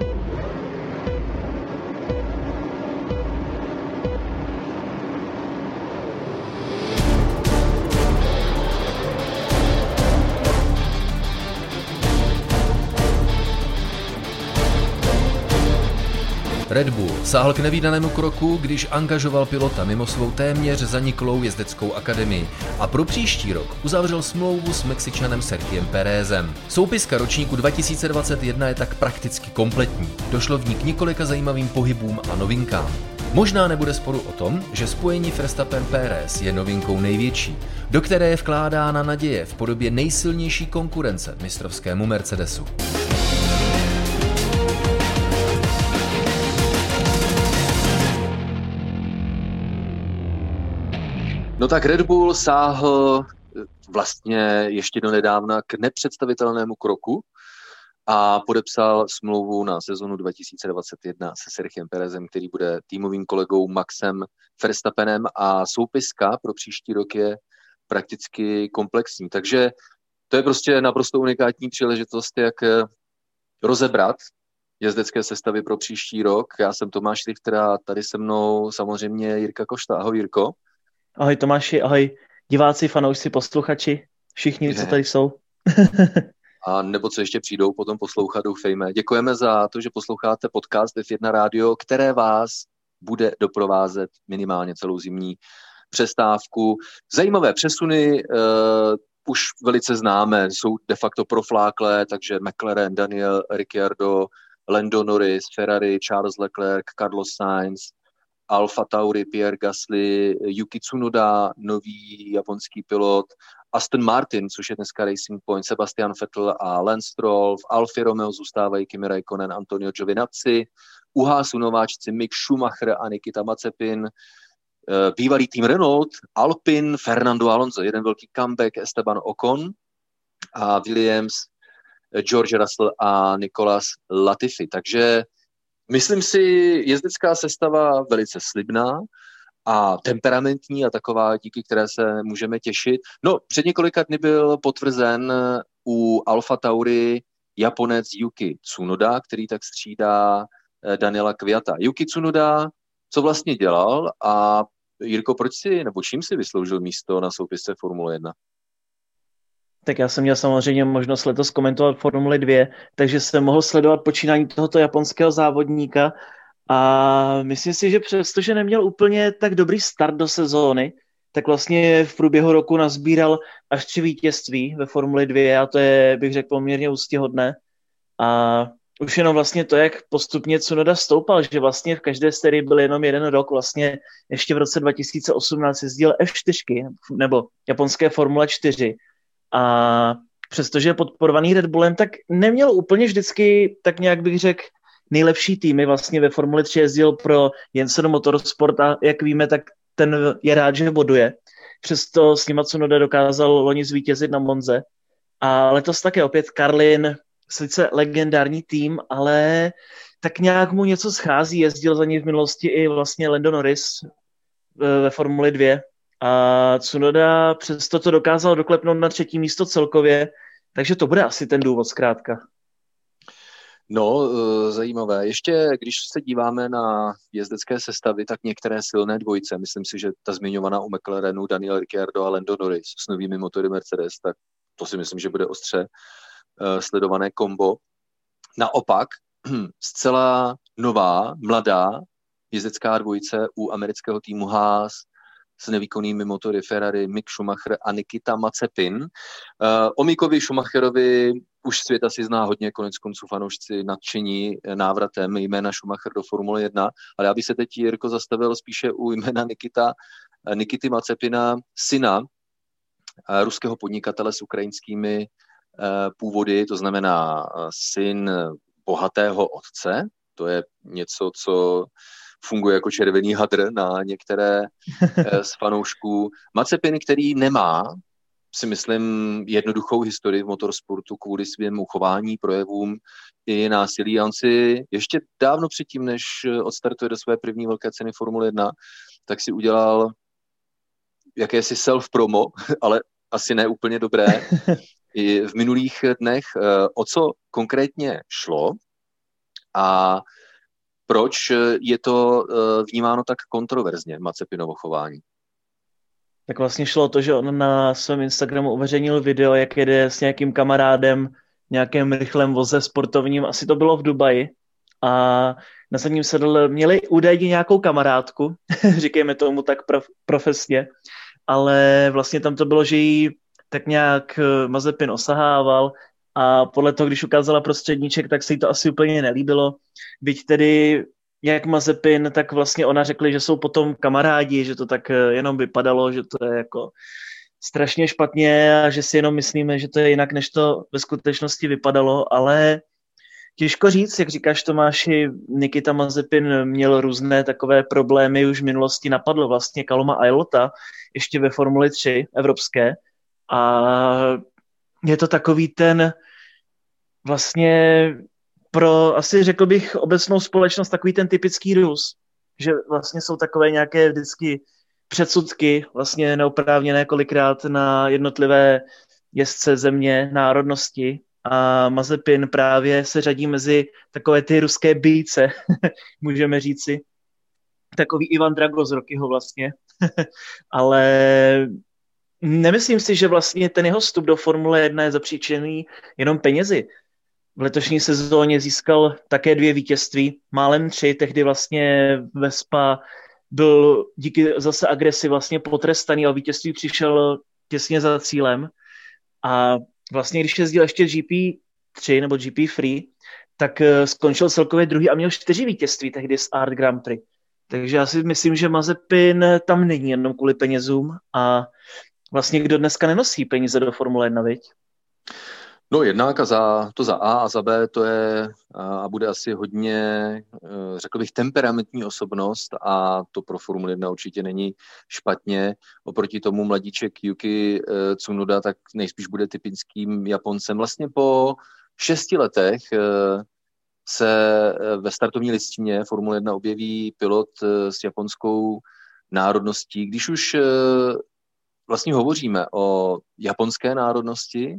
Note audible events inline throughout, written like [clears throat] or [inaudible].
Thank you. Red Bull sáhl k nevýdanému kroku, když angažoval pilota mimo svou téměř zaniklou jezdeckou akademii a pro příští rok uzavřel smlouvu s Mexičanem Sergiem Perezem. Soupiska ročníku 2021 je tak prakticky kompletní. Došlo v ní k několika zajímavým pohybům a novinkám. Možná nebude sporu o tom, že spojení Verstappen Perez je novinkou největší, do které je vkládána naděje v podobě nejsilnější konkurence mistrovskému Mercedesu. No tak Red Bull sáhl eh, vlastně ještě do nedávna k nepředstavitelnému kroku a podepsal smlouvu na sezonu 2021 se Sergiem Perezem, který bude týmovým kolegou Maxem Verstappenem a soupiska pro příští rok je prakticky komplexní. Takže to je prostě naprosto unikátní příležitost, jak eh, rozebrat jezdecké sestavy pro příští rok. Já jsem Tomáš Richter a tady se mnou samozřejmě Jirka Košta. Ahoj Jirko. Ahoj Tomáši, ahoj diváci, fanoušci, posluchači, všichni, je. co tady jsou. a nebo co ještě přijdou potom poslouchat, doufejme. Děkujeme za to, že posloucháte podcast F1 Radio, které vás bude doprovázet minimálně celou zimní přestávku. Zajímavé přesuny, uh, už velice známe, jsou de facto profláklé, takže McLaren, Daniel Ricciardo, Lando Norris, Ferrari, Charles Leclerc, Carlos Sainz, Alfa Tauri, Pierre Gasly, Yuki Tsunoda, nový japonský pilot, Aston Martin, což je dneska Racing Point, Sebastian Vettel a Lance Stroll, v Alfa Romeo zůstávají Kimi Raikkonen, Antonio Giovinazzi, u Haasu nováčci Mick Schumacher a Nikita Mazepin, eh, bývalý tým Renault, Alpin, Fernando Alonso, jeden velký comeback, Esteban Ocon a Williams, George Russell a Nicolas Latifi. Takže Myslím si, jezdecká sestava velice slibná a temperamentní a taková, díky které se můžeme těšit. No, před několika dny byl potvrzen u Alfa Tauri Japonec Yuki Tsunoda, který tak střídá eh, Daniela Kviata. Yuki Tsunoda, co vlastně dělal a Jirko, proč si, nebo čím si vysloužil místo na soupisce Formule 1? Tak já jsem měl samozřejmě možnost letos komentovat Formuli 2, takže jsem mohl sledovat počínání tohoto japonského závodníka a myslím si, že přestože neměl úplně tak dobrý start do sezóny, tak vlastně v průběhu roku nazbíral až tři vítězství ve Formuli 2 a to je, bych řekl, poměrně ústěhodné. A už jenom vlastně to, jak postupně Cunoda stoupal, že vlastně v každé sérii byl jenom jeden rok, vlastně ještě v roce 2018 jezdil F4, nebo japonské Formule 4 a přestože je podporovaný Red Bullem, tak neměl úplně vždycky, tak nějak bych řekl, nejlepší týmy. Vlastně ve Formuli 3 jezdil pro Jensen Motorsport a jak víme, tak ten je rád, že boduje. Přesto s nima Cunoda dokázal loni zvítězit na Monze. A letos také opět Karlin, sice legendární tým, ale tak nějak mu něco schází. Jezdil za ní v minulosti i vlastně Lando Norris ve Formuli 2 a Cunoda přesto to dokázal doklepnout na třetí místo celkově, takže to bude asi ten důvod zkrátka. No, eh, zajímavé. Ještě když se díváme na jezdecké sestavy, tak některé silné dvojice, myslím si, že ta zmiňovaná u McLarenu, Daniel Ricciardo a Lando Norris s novými motory Mercedes, tak to si myslím, že bude ostře uh, sledované kombo. Naopak, [clears throat] zcela nová, mladá jezdecká dvojice u amerického týmu Haas s nevýkonnými motory Ferrari Mick Schumacher a Nikita Mazepin. Uh, o Mikovi Schumacherovi už svět asi zná hodně, konec konců fanoušci nadšení návratem jména Schumacher do Formule 1, ale já bych se teď, Jirko, zastavil spíše u jména Nikita, eh, Nikity Mazepina, syna ruského podnikatele s ukrajinskými původy, to znamená syn bohatého otce, to je něco, co funguje jako červený hadr na některé eh, z [laughs] fanoušků. Mazepin, který nemá, si myslím, jednoduchou historii v motorsportu kvůli svému chování, projevům i násilí. A on si ještě dávno předtím, než odstartuje do své první velké ceny Formule 1, tak si udělal jakési self-promo, [laughs] ale asi ne úplně dobré. [laughs] I v minulých dnech, eh, o co konkrétně šlo, a proč je to vnímáno tak kontroverzně, Mazepinovo chování? Tak vlastně šlo to, že on na svém Instagramu uveřejnil video, jak jede s nějakým kamarádem v nějakém rychlém voze sportovním, asi to bylo v Dubaji, a na zadním sedle měli údajně nějakou kamarádku, [laughs] říkejme tomu tak prof, profesně, ale vlastně tam to bylo, že jí tak nějak eh, Mazepin osahával a podle toho, když ukázala prostředníček, tak se jí to asi úplně nelíbilo. Byť tedy jak Mazepin, tak vlastně ona řekli, že jsou potom kamarádi, že to tak eh, jenom vypadalo, že to je jako strašně špatně a že si jenom myslíme, že to je jinak, než to ve skutečnosti vypadalo, ale Těžko říct, jak říkáš Tomáši, Nikita Mazepin měl různé takové problémy, už v minulosti napadlo vlastně Kaloma Ailota, ještě ve Formuli 3 evropské a je to takový ten vlastně pro, asi řekl bych, obecnou společnost takový ten typický Rus, že vlastně jsou takové nějaké vždycky předsudky, vlastně neoprávněné kolikrát na jednotlivé jezdce země, národnosti a Mazepin právě se řadí mezi takové ty ruské bíjce, [laughs] můžeme říci. Takový Ivan Drago z Rokyho vlastně. [laughs] Ale nemyslím si, že vlastně ten jeho vstup do Formule 1 je zapříčený jenom penězi. V letošní sezóně získal také dvě vítězství, málem tři, tehdy vlastně Vespa byl díky zase agresi vlastně potrestaný a vítězství přišel těsně za cílem. A vlastně když jezdil ještě GP3 nebo GP Free, tak eh, skončil celkově druhý a měl čtyři vítězství tehdy z Art Grand Prix. Takže já si myslím, že Mazepin tam není jenom kvůli penězům a vlastně kdo dneska nenosí peníze do Formule 1, viď? No jednak a za, to za A a za B to je a bude asi hodně, eh, řekl bych, temperamentní osobnost a to pro Formule 1 určitě není špatně. Oproti tomu mladíček Yuki eh, Tsunoda tak nejspíš bude typickým Japoncem. Vlastně po šesti letech eh, se ve startovní listině Formule 1 objeví pilot s japonskou národností. Když už vlastně hovoříme o japonské národnosti,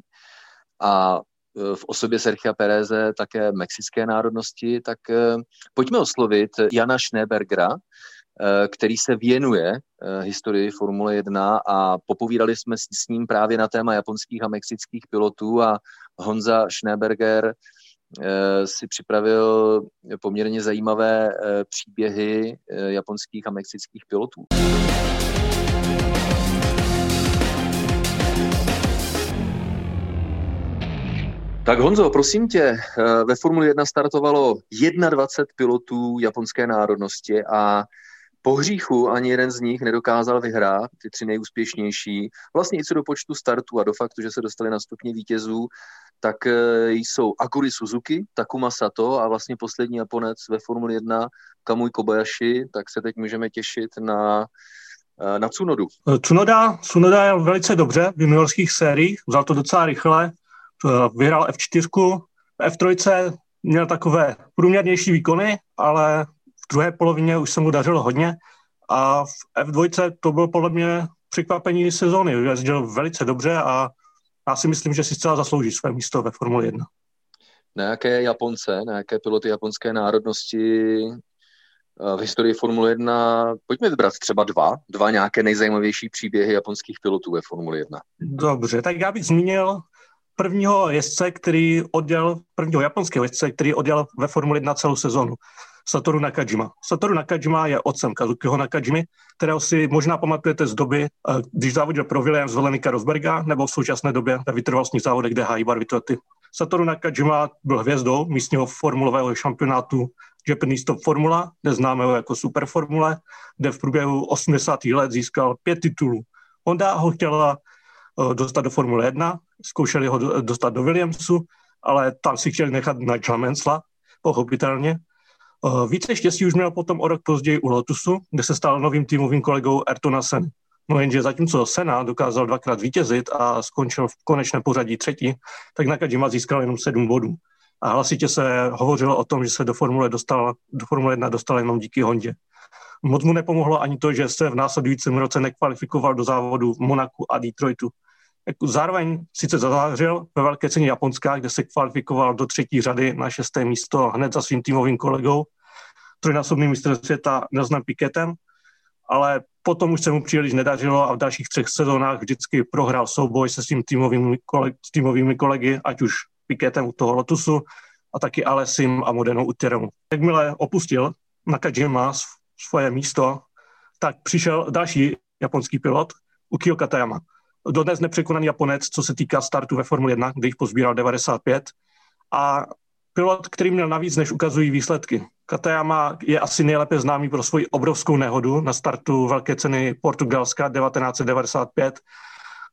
a e, v osobě Sergio Pereze také mexické národnosti, tak e, pojďme oslovit Jana Schneebergera, e, který se věnuje historii Formule 1 a popovídali jsme s ním právě na téma japonských a mexických pilotů a Honza Schneeberger si připravil poměrně zajímavé příběhy japonských a mexických pilotů. Tak Honzo, prosím tě, eh, ve Formuli 1 startovalo 21 pilotů japonské národnosti a po hříchu ani jeden z nich nedokázal vyhrát, ty tři nejúspěšnější. Vlastně i co do počtu startů a do faktu, že se dostali na stupně vítězů, tak eh, jsou Akuri Suzuki, Takuma Sato a vlastně poslední Japonec ve Formuli 1 Kamui Kobayashi, tak se teď můžeme těšit na eh, na Tsunodu. Tsunoda, Tsunoda je velice dobře v juniorských sériích, vzal to docela rychle, vyhrál F4, F3 měl takové průměrnější výkony, ale v druhé polovině už se mu dařilo hodně a v F2 to bylo podle mě překvapení sezóny. Jezdil velice dobře a já si myslím, že si zcela zaslouží své místo ve Formule 1. Na jaké Japonce, na jaké piloty japonské národnosti eh, v historii Formule 1, pojďme vybrat třeba dva, dva nějaké nejzajímavější příběhy japonských pilotů ve Formule 1. Dobře, tak já bych zmínil prvního jezdce, který odjel, prvního japonského jezdce, který odjel ve Formuli 1 celou sezonu. Satoru Nakajima. Satoru Nakajima je otcem Kazukiho Nakajimy, kterého si možná pamatujete z doby, eh, když závodil pro Williams Velenika Rosberga, nebo v současné době ve vytrvalostních závodech, kde hájí barvy. Satoru Nakajima byl hvězdou místního formulového šampionátu Japanese Top Formula, neznáme ho jako Superformule, kde v průběhu 80. let získal pět titulů. Honda ho chtěla Eh, dostat do Formule 1, zkoušeli ho dostat do Williamsu, ale tam si chtěli nechat na Jamensla, pochopitelně. Eh, více štěstí už měl potom o rok později u Lotusu, kde se stal novým týmovým kolegou Ayrtona Sen. No jenže zatímco Sena dokázal dvakrát vítězit a skončil v konečné pořadí třetí, tak Nakajima získal jenom sedm bodů. A hlasitě se hovořilo o tom, že se do Formule, dostal, do Formule 1 dostal jenom díky Hondě. Moc mu nepomohlo ani to, že se v následujícím roce nekvalifikoval do závodu v Monaku a Detroitu. Jako zároveň sice zazářil ve velké ceně Japonska, kde se kvalifikoval do třetí řady na šesté místo hned za svým týmovým kolegou, trojnásobným mistrem světa Nelsonem Piketem, ale potom už se mu příliš nedařilo a v dalších třech sezónách vždycky prohrál souboj se svým týmovými, koleg, s týmovými kolegy, ať už Piketem u toho Lotusu a taky Alesim a Modenou u Tyrrenu. Jakmile opustil Nakajima svoje místo, tak přišel další japonský pilot, Ukio Katayama. Dodnes nepřekonaný Japonec, co se týká startu ve Formule 1, kde jich pozbíral 95. A pilot, který měl navíc, než ukazují výsledky. Katayama je asi nejlépe známý pro svoji obrovskou nehodu na startu velké ceny Portugalska 1995.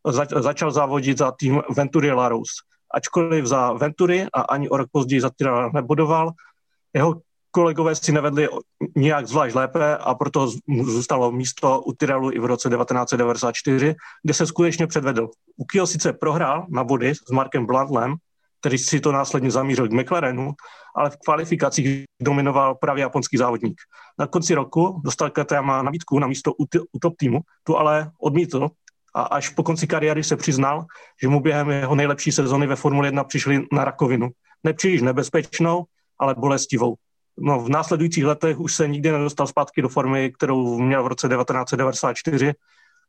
Zač- začal závodit za tým Venturi Larus. Ačkoliv za Venturi a ani o rok později za Tyrrell nebodoval, jeho kolegové si nevedli nijak zvlášť lépe a proto zůstalo místo u Tyrellu i v roce 1994, kde se skutečně předvedl. Ukio sice prohrál na body s Markem Blantlem, který si to následně zamířil k McLarenu, ale v kvalifikacích dominoval právě japonský závodník. Na konci roku dostal Katayama nabídku na místo u, t- u top týmu, tu ale odmítl a až po konci kariéry se přiznal, že mu během jeho nejlepší sezony ve Formule 1 přišli na rakovinu. Nepříliš nebezpečnou, ale bolestivou. No, v následujících letech už se nikdy nedostal zpátky do formy, kterou měl v roce 1994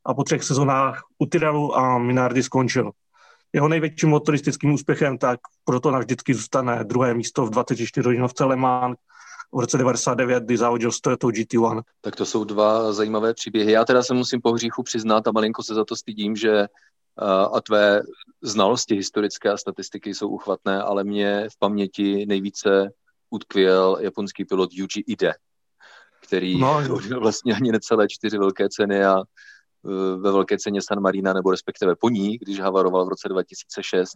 a po třech sezónách u Tyrrellu a Minardi skončil. Jeho největším motoristickým úspěchem tak proto navždycky zůstane druhé místo v 24 hodinovce Le Mans v roce 99, kdy závodil s Toyota GT1. Tak to jsou dva zajímavé příběhy. Já teda se musím po hříchu přiznat a malinko se za to stydím, že uh, a tvé znalosti historické a statistiky jsou uchvatné, ale mě v paměti nejvíce utkvěl japonský pilot Yuji Ide, který no, [laughs] vlastně ani necelé čtyři velké ceny a ve velké ceně San Marina, nebo respektive po ní, když havaroval v roce 2006,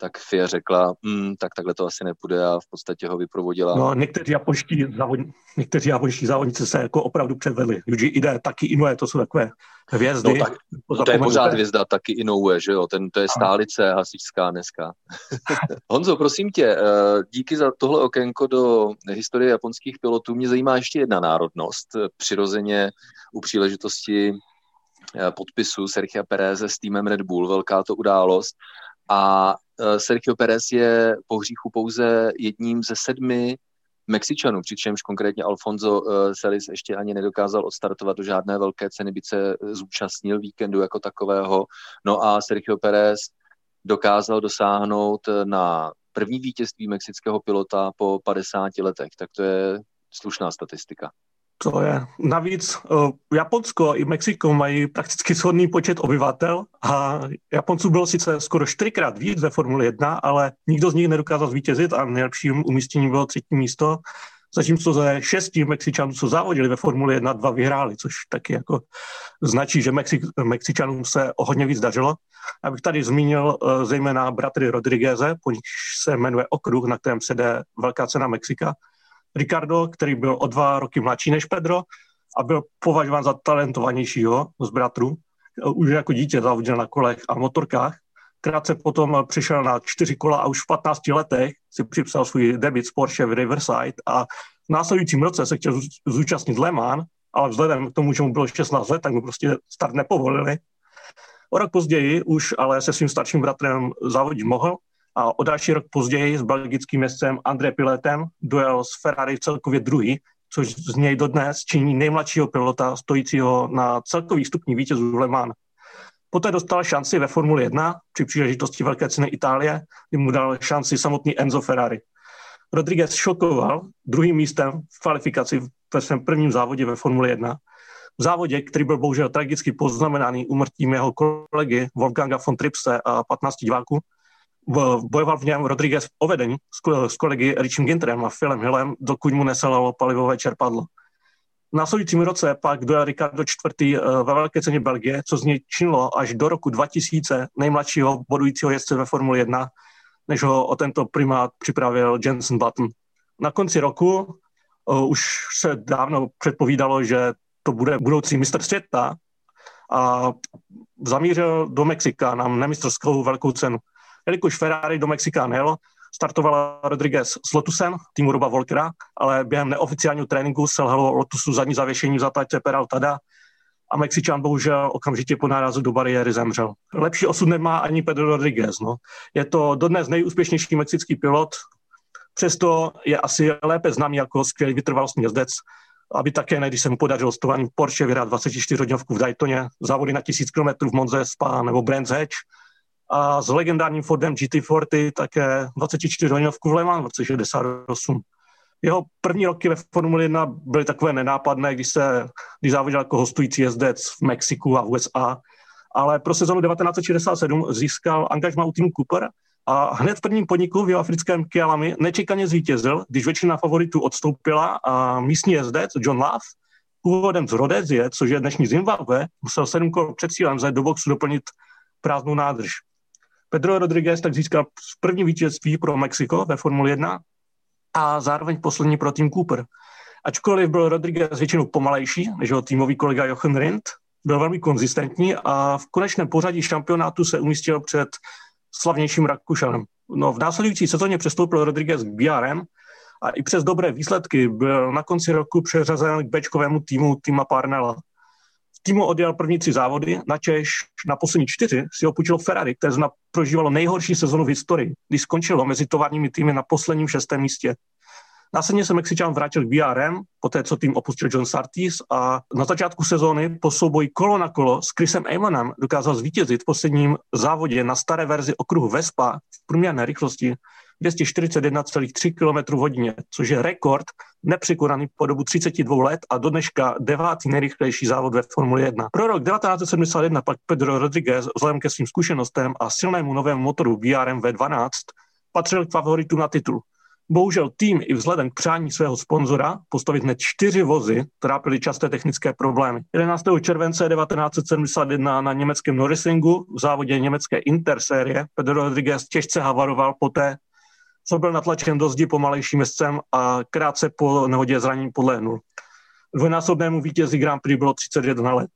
tak FIA řekla, mm, tak takhle to asi nepůjde a v podstatě ho vyprovodila. No, někteří japonští, závodní, někteří japonští závodníci se jako opravdu předvedli. Yuji Ide, taky Inoue, to jsou takové hvězdy. No, tak, no, to je pořád hvězda, taky Inoue, že jo, Ten, to je stálice hasičská dneska. [laughs] Honzo, prosím tě, eh, díky za tohle okénko do historie japonských pilotů. Mě zajímá ještě jedna národnost. Přirozeně u příležitosti eh, podpisu Sergio Pereze s týmem Red Bull, velká to událost. A eh, Sergio Perez je po hříchu pouze jedním ze sedmi Mexičanů, přičemž konkrétně Alfonso uh, Celis ještě ani nedokázal odstartovat do žádné velké ceny, byť se zúčastnil víkendu jako takového. No a Sergio Perez dokázal dosáhnout na první vítězství mexického pilota po 50 letech, tak to je slušná statistika. To je. Navíc uh, Japonsko i Mexiko mají prakticky shodný počet obyvatel a Japonců bylo sice skoro čtyřikrát víc ve Formule 1, ale nikdo z nich nedokázal zvítězit a nejlepším umístěním bylo třetí místo, zatímco ze šesti Mexičanů, co závodili ve Formule 1, dva vyhráli, což taky jako značí, že Mexik, Mexičanům se o hodně víc dařilo. Abych tady zmínil uh, zejména bratry Rodrigueze, po nich se jmenuje okruh, na kterém se jde Velká cena Mexika, Ricardo, který byl o dva roky mladší než Pedro a byl považován za talentovanějšího z bratrů. Už jako dítě závodil na kolech a motorkách. Krátce potom přišel na čtyři kola a už v 15 letech si připsal svůj debit z Porsche v Riverside a v následujícím roce se chtěl zúčastnit Le Mans, ale vzhledem k tomu, že mu bylo 16 let, tak mu prostě start nepovolili. O rok později už ale se svým starším bratrem závodit mohl a o další rok později s belgickým městcem André Piletem dojel s Ferrari celkově druhý, což z něj dodnes činí nejmladšího pilota stojícího na celkový stupní vítězů Le Mans. Poté dostal šanci ve Formuli 1 při příležitosti Velké ceny Itálie, kdy mu dal šanci samotný Enzo Ferrari. Rodriguez šokoval druhým místem v kvalifikaci ve svém prvním závodě ve Formuli 1. V závodě, který byl bohužel tragicky poznamenaný umrtím jeho kolegy Wolfganga von Tripse a 15 diváků, bojoval v něm Rodriguez v vedení s kolegy Richem Ginterem a Philem Hillem, dokud mu neselalo palivové čerpadlo. V následujícím roce pak dojel Ricardo čtvrtý eh, ve velké ceně Belgie, co z něj činilo až do roku 2000 nejmladšího bodujícího jezdce ve Formule 1, než ho o tento primát připravil Jensen Button. Na konci roku uh, už se dávno předpovídalo, že to bude budoucí mistr světa a zamířil do Mexika na nemistrskou velkou cenu. Jelikož Ferrari do Mexika nejel, startovala Rodriguez s Lotusem, týmu Roba Volkera, ale během neoficiálního tréninku selhalo Lotusu zadní zavěšení v zatáčce Peraltada a Mexičan bohužel okamžitě po nárazu do bariéry zemřel. Lepší osud nemá ani Pedro Rodriguez. No. Je to dodnes nejúspěšnější mexický pilot, přesto je asi lépe známý jako skvělý vytrvalostní jezdec, aby také ne, když se mu podařilo stování Porsche vyhrát 24 hodinovku v Daytoně, závody na 1000 km v Monze Spa nebo Brands Hatch a s legendárním Fordem GT40 také 24 hodinovku v Le Mans v roce 68 jeho první roky ve Formule 1 byly takové nenápadné, když se když závodil jako hostující jezdec v Mexiku a v USA, ale pro sezonu 1967 získal angažma u týmu Cooper a hned v prvním podniku v africkém Kialami nečekaně zvítězil, když většina favoritů odstoupila a místní jezdec John Love, původem z Rhodesie, což je dnešní Zimbabwe, musel sedm kol před cílem zajít do boxu doplnit prázdnou nádrž. Pedro Rodriguez tak získal první vítězství pro Mexiko ve Formule 1 a zároveň poslední pro tým Cooper. Ačkoliv byl Rodriguez většinou pomalejší než jeho týmový kolega Jochen Rindt, byl velmi konzistentní a v konečném pořadí šampionátu se umístil před slavnějším Rakušanem. No, v následující sezóně přestoupil Rodriguez k BRM a i přes dobré výsledky byl na konci roku přeřazen k bečkovému týmu týma Parnella týmu odjel první tři závody, na Češ na poslední čtyři si opučilo Ferrari, které zna prožívalo nejhorší sezonu v historii, když skončilo mezi továrními týmy na posledním šestém místě. Následně se Mexičan vrátil k BRM, poté co tým opustil John Sartis a na začátku sezóny po souboji kolo na kolo s Chrisem Amanem dokázal zvítězit v posledním závodě na staré verzi okruhu Vespa v průměrné rychlosti 241,3 km hodině, což je rekord nepřekonaný po dobu 32 let a do dneška devátý nejrychlejší závod ve Formule 1. Pro rok 1971 pak Pedro Rodriguez vzhledem ke svým zkušenostem a silnému novému motoru BRM V12 patřil k favoritům na titul. Bohužel tým i vzhledem k přání svého sponzora postavit hned čtyři vozy trápily časté technické problémy. 11. července 1971 na německém Norrisingu v závodě německé Intersérie Pedro Rodriguez těžce havaroval poté, co byl natlačen do zdi pomalejším jezdcem a krátce po nehodě zranění podlehnul. Dvojnásobnému vítězi Grand Prix bylo 31 let.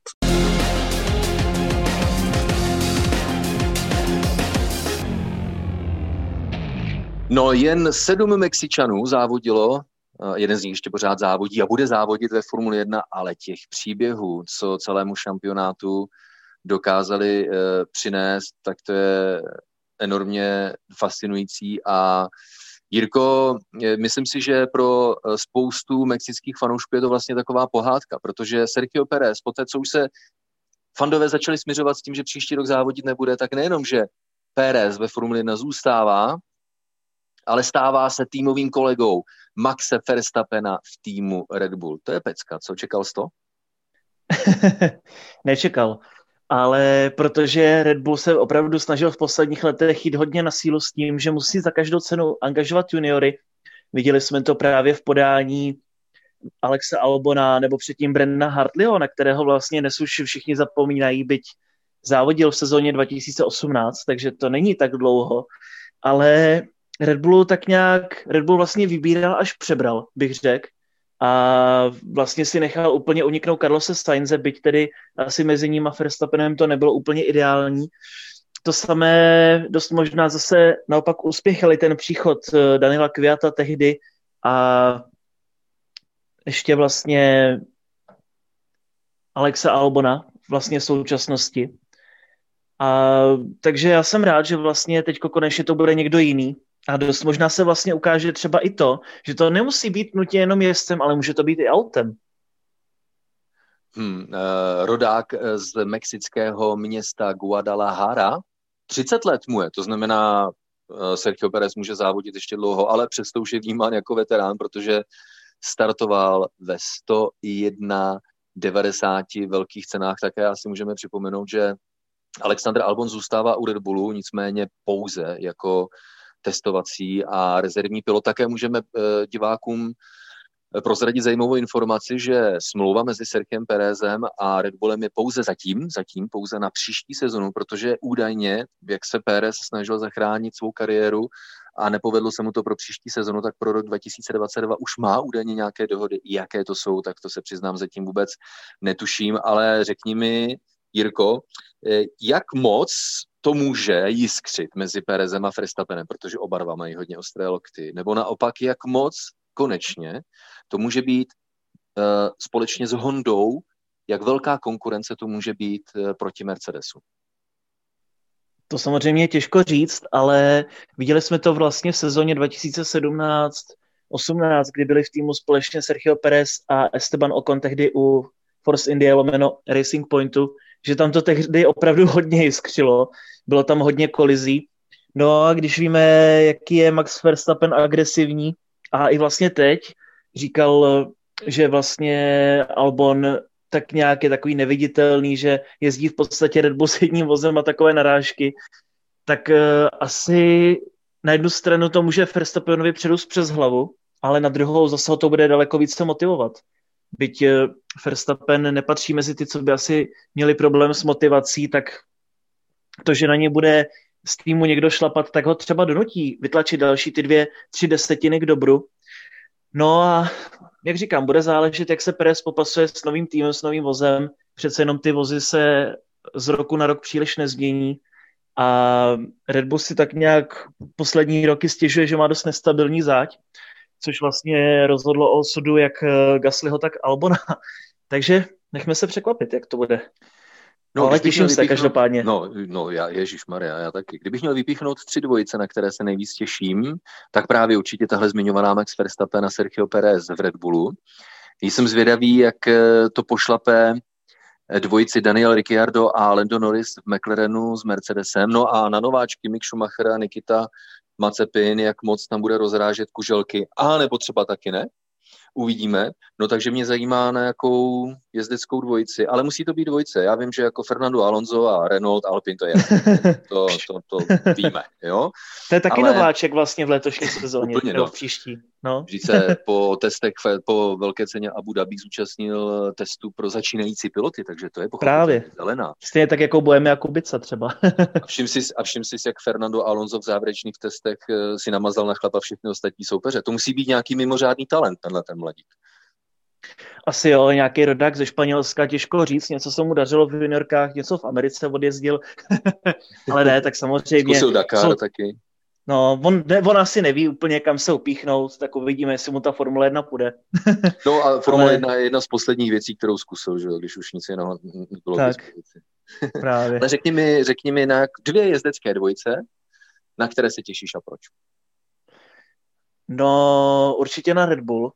No jen sedm Mexičanů závodilo, jeden z nich ještě pořád závodí a bude závodit ve Formule 1, ale těch příběhů, co celému šampionátu dokázali eh, přinést, tak to je enormně fascinující a Jirko, myslím si, že pro eh, spoustu mexických fanoušků je to vlastně taková pohádka, protože Sergio Perez, po té, co už se fandové začali směřovat s tím, že příští rok závodit nebude, tak nejenom, že Perez ve Formuli 1 zůstává, ale stává se týmovým kolegou Maxe Verstappena v týmu Red Bull. To je pecka. Co čekal jsi to? [laughs] Nečekal ale protože Red Bull se opravdu snažil v posledních letech jít hodně na sílu s tím, že musí za každou cenu angažovat juniory. Viděli jsme to právě v podání Alexa Albona nebo předtím Brenda Hartleyho, na kterého vlastně nesuši všichni zapomínají, byť závodil v sezóně 2018, takže to není tak dlouho, ale Red Bull tak nějak, Red Bull vlastně vybíral až přebral, bych řekl, a vlastně si nechal úplně uniknout Carlose Sainze, byť tedy asi mezi ním a Verstappenem to nebylo úplně ideální. To samé dost možná zase naopak uspěchali ten příchod eh, Daniela Kviata tehdy a ještě vlastně Alexa Albona vlastně v současnosti. A, takže já jsem rád, že vlastně teď konečně to bude někdo jiný, a dost možná se vlastně ukáže třeba i to, že to nemusí být nutně jenom jezdcem, ale může to být i autem. Hmm, uh, rodák eh, z mexického města Guadalajara, 30 let mu je, to znamená, uh, Sergio Perez může závodit ještě dlouho, ale přesto už je vnímán jako veterán, protože startoval ve 101 90 velkých cenách, také asi můžeme připomenout, že Alexander Albon zůstává u Red Bullu, nicméně pouze jako testovací a rezervní pilot. Také můžeme eh, divákům eh, prozradit zajímavou informaci, že smlouva mezi Serkem Perezem a Red Bullem je pouze zatím, zatím pouze na příští sezonu, protože údajně, jak se Perez snažil zachránit svou kariéru a nepovedlo se mu to pro příští sezonu, tak pro rok 2022 už má údajně nějaké dohody. Jaké to jsou, tak to se přiznám zatím vůbec netuším, ale řekni mi, Jirko, eh, jak moc to může jiskřit mezi Perezem a Verstappenem, protože oba dva mají hodně ostré lokty, nebo naopak, jak moc konečně to může být uh, společně s Hondou jak velká konkurence to může být proti Mercedesu? To samozřejmě je těžko říct, ale viděli jsme to vlastně v sezóně 2017 18, kdy byli v týmu společně Sergio Perez a Esteban Ocon tehdy u Force India lomeno Racing Pointu, že tam to tehdy opravdu [laughs] hodně jiskřilo, bylo tam hodně kolizí. No a když víme, jaký je Max Verstappen agresivní a i vlastně teď říkal, že vlastně Albon tak nějak je takový neviditelný, že jezdí v podstatě Red Bull s jedním vozem a takové narážky, tak uh, asi na jednu stranu to může Verstappenovi předůst přes hlavu, ale na druhou zase ho to bude daleko více motivovat. Byť uh, Verstappen nepatří mezi ty, co by asi měli problém s motivací, tak to, že na ně bude z týmu někdo šlapat, tak ho třeba donutí vytlačit další ty dvě, tři desetiny k dobru. No a jak říkám, bude záležet, jak se Perez popasuje s novým týmem, s novým vozem. Přece jenom ty vozy se z roku na rok příliš nezmění a Red Bull si tak nějak poslední roky stěžuje, že má dost nestabilní záď, což vlastně rozhodlo o osudu jak Gaslyho, tak Albona. [laughs] Takže nechme se překvapit, jak to bude. No, ale těším se každopádně. No, no já, Ježíš Maria, já taky. Kdybych měl vypíchnout tři dvojice, na které se nejvíc těším, tak právě určitě tahle zmiňovaná Max Verstappen a Sergio Perez v Red Bullu. Jsem zvědavý, jak eh, to pošlape eh, dvojici Daniel Ricciardo a Lando Norris v McLarenu s Mercedesem. No a na nováčky Mick Schumacher a Nikita Mazepin, jak moc tam bude rozrážet kuželky. A nebo třeba taky ne uvidíme. No takže mě zajímá na jakou jezdeckou dvojici, ale musí to být dvojice. Já vím, že jako Fernando Alonso a Renault Alpine to je. [laughs] To, to, to víme, jo. To je taky ale... nováček vlastně v letošní sezóně, Úplně, no. v příští. No. Vždyť se po testech, po velké ceně Abu Dhabi zúčastnil testu pro začínající piloty, takže to je Právě. zelená. Stejně tak jako Bohemia Kubica třeba. [laughs] a všim si, a všim si, jak Fernando Alonso v závěrečných testech eh, si namazal na chlapa všechny ostatní soupeře. To musí být nějaký mimořádný talent, tenhle ten mladík. Asi jo, nějaký rodák ze Španělska, těžko říct, něco se mu dařilo v juniorkách, něco v Americe odjezdil, [laughs] ale ne, tak samozřejmě. Zkusil Dakar jsou, taky. No, on, ne, on asi neví úplně, kam se upíchnout, tak uvidíme, jestli mu ta Formule 1 půjde. [laughs] no a Formule Ale... 1 je jedna z posledních věcí, kterou zkusil, že když už nic jiného nebylo tak, [laughs] právě. Ale řekni mi, řekni mi na dvě jezdecké dvojice, na které se těšíš a proč? No, určitě na Red Bull.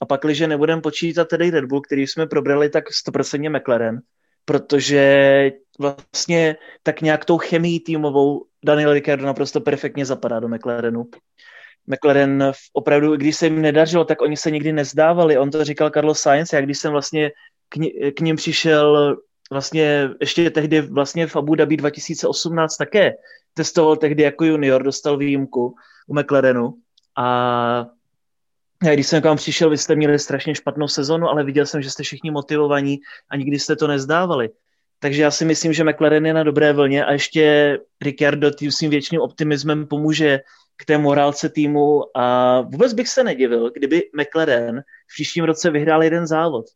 A pak, když nebudeme počítat tedy Red Bull, který jsme probrali, tak 100% McLaren, protože vlastně tak nějak tou chemií týmovou Daniel Ricciardo naprosto perfektně zapadá do McLarenu. McLaren opravdu, když se jim nedařilo, tak oni se nikdy nezdávali. On to říkal Carlos Sainz, jak když jsem vlastně k, k ním přišel vlastně ještě tehdy vlastně v Abu Dhabi 2018 také testoval tehdy jako junior, dostal výjimku u McLarenu a já když jsem k vám přišel, vy jste měli strašně špatnou sezonu, ale viděl jsem, že jste všichni motivovaní a nikdy jste to nezdávali. Takže já si myslím, že McLaren je na dobré vlně a ještě Ricciardo tím svým větším optimismem pomůže k té morálce týmu a vůbec bych se nedivil, kdyby McLaren v příštím roce vyhrál jeden závod.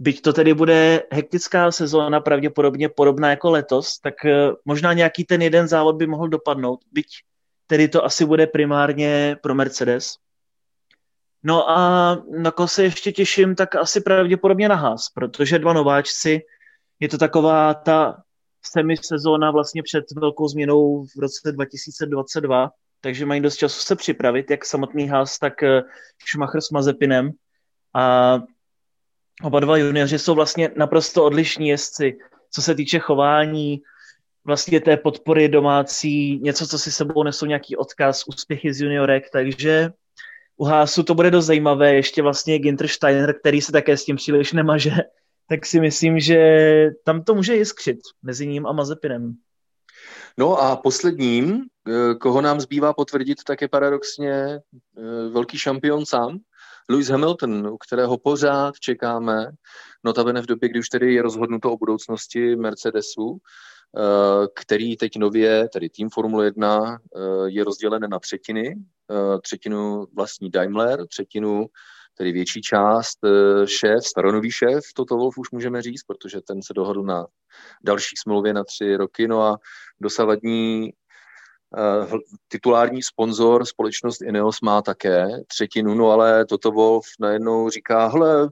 Byť to tedy bude hektická sezóna, pravděpodobně podobná jako letos, tak eh, možná nějaký ten jeden závod by mohl dopadnout, byť tedy to asi bude primárně pro Mercedes. No a na koho se ještě těším, tak asi pravděpodobně na Haas, protože dva nováčci je to taková ta semisezóna vlastně před velkou změnou v roce 2022, takže mají dost času se připravit, jak samotný Haas, tak eh, Schumacher s Mazepinem. A oba dva junioři jsou vlastně naprosto odlišní jezdci, co se týče chování, vlastně té podpory domácí, něco, co si sebou nesou nějaký odkaz, úspěchy z juniorek, takže u Haasu to bude dost zajímavé, ještě vlastně Ginter Steiner, který se také s tím příliš nemaže, tak si myslím, že tam to může jiskřit mezi ním a Mazepinem. No a posledním, eh, koho nám zbývá potvrdit, tak je paradoxně eh, velký šampion sám, Lewis Hamilton, u kterého pořád čekáme, notabene v době, kdy už tedy je rozhodnuto o budoucnosti Mercedesu, eh, který teď nově, tedy tým Formule 1, je rozdělen na třetiny. Třetinu vlastní Daimler, třetinu tedy větší část eh, šéf, staronový šéf, Toto Wolf už můžeme říct, protože ten se dohodl na další smlouvě na tři roky, no a dosavadní uh, titulární sponzor, společnost Ineos má také třetinu, no ale Toto Wolf najednou říká, hle,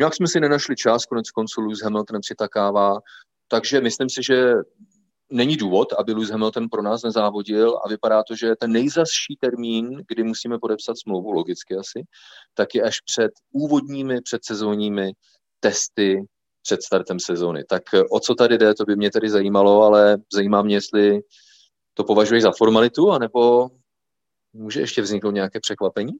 nějak jsme si nenašli čas, konec konců Lewis Hamilton přitakává, takže myslím si, že není důvod, aby Lewis Hamilton pro nás nezávodil a vypadá to, že ten nejzasší termín, kdy musíme podepsat smlouvu, logicky asi, tak je až před úvodními předsezónními testy před startem sezóny. Tak o co tady jde, to by mě tedy zajímalo, ale zajímá mě, jestli to považuješ za formalitu, anebo může ještě vzniknout nějaké překvapení?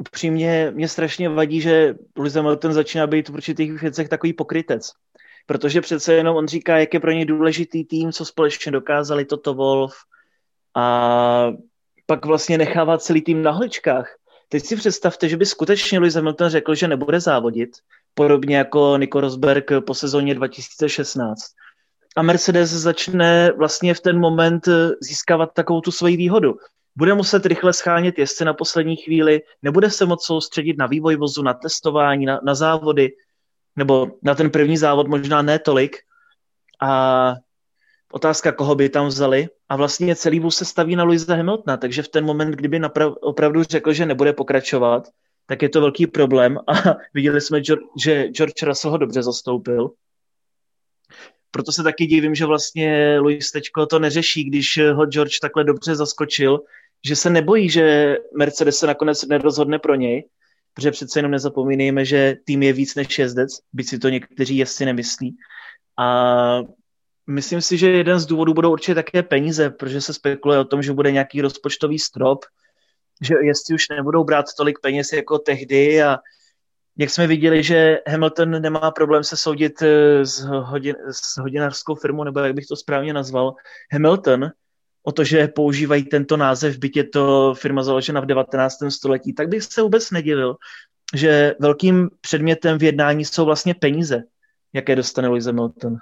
Upřímně mě strašně vadí, že Lewis Hamilton začíná být v určitých věcech takový pokrytec protože přece jenom on říká, jak je pro ně důležitý tým, co společně dokázali toto Wolf a pak vlastně nechává celý tým na hličkách. Teď si představte, že by skutečně Lewis Hamilton řekl, že nebude závodit, podobně jako Nico Rosberg po sezóně 2016. A Mercedes začne vlastně v ten moment získávat takovou tu svoji výhodu. Bude muset rychle schánět jezdce na poslední chvíli, nebude se moc soustředit na vývoj vozu, na testování, na, na závody, nebo na ten první závod možná ne tolik. A otázka, koho by tam vzali. A vlastně celý vůz se staví na Louisa Hamiltona, takže v ten moment, kdyby naprav, opravdu řekl, že nebude pokračovat, tak je to velký problém. A [laughs] viděli jsme, že George Russell ho dobře zastoupil. Proto se taky divím, že vlastně Luis Tečko to neřeší, když ho George takhle dobře zaskočil, že se nebojí, že Mercedes se nakonec nerozhodne pro něj, protože přece jenom nezapomínejme, že tým je víc než jezdec, byť si to někteří jezdci nemyslí. A myslím si, že jeden z důvodů budou určitě také peníze, protože se spekuluje o tom, že bude nějaký rozpočtový strop, že jezdci už nebudou brát tolik peněz jako tehdy a jak jsme viděli, že Hamilton nemá problém se soudit eh, s, hodin, s hodinářskou firmou, nebo jak bych to správně nazval, Hamilton o to, že používají tento název, byť je to firma založena v 19. století, tak bych se vůbec nedivil, že velkým předmětem v jednání jsou vlastně peníze, jaké dostane Lewis Hamilton.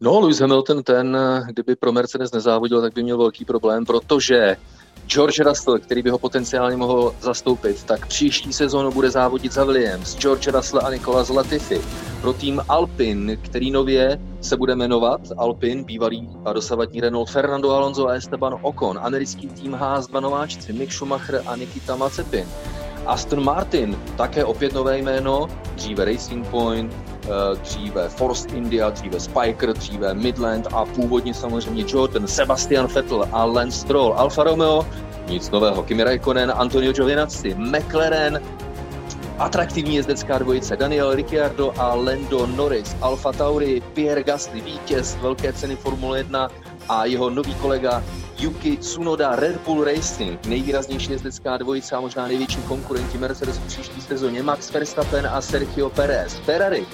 No, Lewis Hamilton, ten, kdyby pro Mercedes nezávodil, tak by měl velký problém, protože George Russell, který by ho potenciálně mohl zastoupit, tak příští sezónu bude závodit za Williams, George Russell a Nicolas Latifi. Pro tým Alpin, který nově se bude jmenovat Alpin, bývalý a dosavadní Renault Fernando Alonso a Esteban Ocon, americký tým Haas, dva nováčci Mick Schumacher a Nikita Mazepin. Aston Martin, také opět nové jméno, dříve Racing Point, dříve Force India, dříve Spiker, dříve Midland a původně samozřejmě Jordan, Sebastian Vettel a Lance Stroll, Alfa Romeo, nic nového, Kimi Raikkonen, Antonio Giovinazzi, McLaren, atraktivní jezdecká dvojice Daniel Ricciardo a Lando Norris, Alfa Tauri, Pierre Gasly, vítěz velké ceny Formule 1 a jeho nový kolega Yuki Tsunoda, Red Bull Racing, nejvýraznější jezdecká dvojice a možná největší konkurenti Mercedes v příští sezóně, Max Verstappen a Sergio Perez. Ferrari,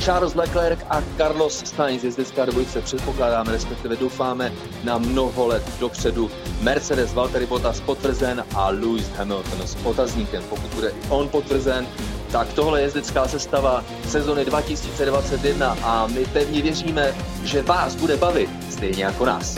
Charles Leclerc a Carlos Sainz, jezdecká dvojice, předpokládáme, respektive doufáme na mnoho let dopředu. Mercedes, Valtteri Bottas potvrzen a Lewis Hamilton s otazníkem. Pokud bude i on potvrzen, tak tohle je jezdecká sestava sezony 2021 a my pevně věříme, že vás bude bavit stejně jako nás.